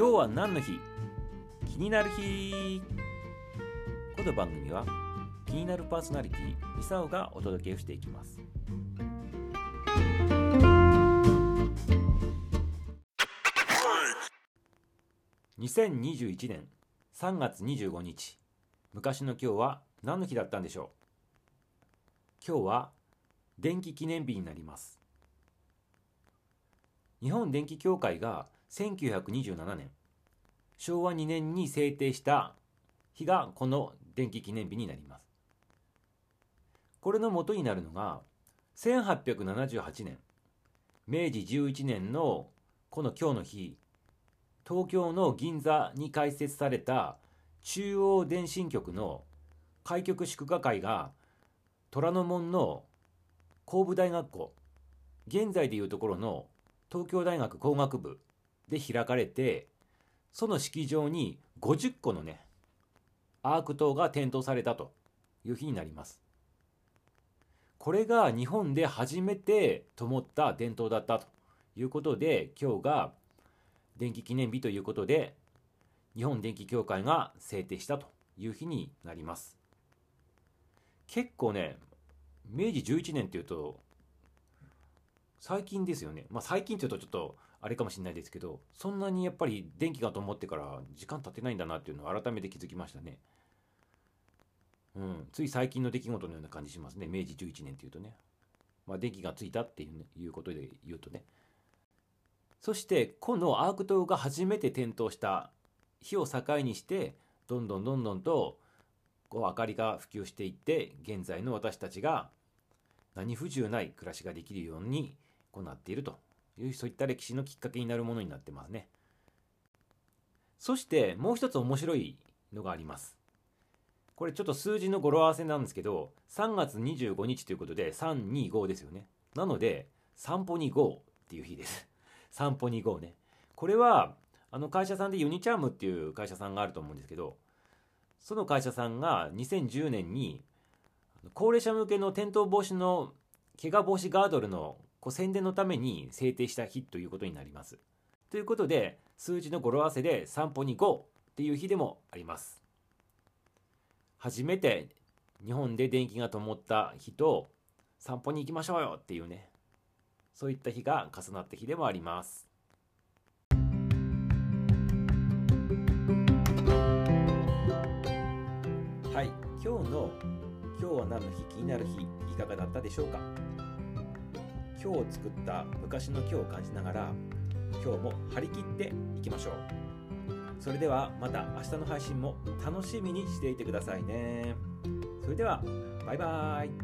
今日は何の日？気になる日。この番組は気になるパーソナリティミサオがお届けしていきます。2021年3月25日昔の今日は何の日だったんでしょう？今日は電気記念日になります。日本電気協会が1927年昭和2年に制定した日がこの電気記念日になります。これの元になるのが1878年明治11年のこの今日の日東京の銀座に開設された中央電信局の開局祝賀会が虎ノ門の工部大学校現在でいうところの東京大学工学部で開かれてその式場に50個のねアーク灯が点灯されたという日になります。これが日本で初めて灯った伝統だったということで今日が電気記念日ということで日本電気協会が制定したという日になります。結構ね明治11年っていうと最近ですよね。まあ最近っていうとちょっとあれかもしれないですけどそんなにやっぱり電気がと思ってから時間経ってないんだなっていうのを改めて気づきましたね。うん。つい最近の出来事のような感じしますね。明治11年っていうとね。まあ電気がついたっていう,、ね、いうことで言うとね。そしてこのアーク灯が初めて点灯した日を境にしてどんどんどんどんとこう明かりが普及していって現在の私たちが何不自由ない暮らしができるようにこうなっていると。いうそういった歴史のきっかけになるものになってますね。そしてもう一つ面白いのがあります。これちょっと数字の語呂合わせなんですけど3月25日ということで325ですよね。なので散歩に GO っていう日です。散歩に GO ね。これはあの会社さんでユニチャームっていう会社さんがあると思うんですけどその会社さんが2010年に高齢者向けの転倒防止の怪我防止ガードルのこう宣伝のために制定した日ということになります。ということで数字の語呂合わせで散歩に GO っていう日でもあります。初めて日本で電気が灯った日と散歩に行きましょうよっていうねそういった日が重なった日でもあります。はい、今日の今日は何の日気になる日いかがだったでしょうか？今日作った昔の今日を感じながら今日も張り切っていきましょう。それではまた明日の配信も楽しみにしていてくださいね。それではバイバーイ。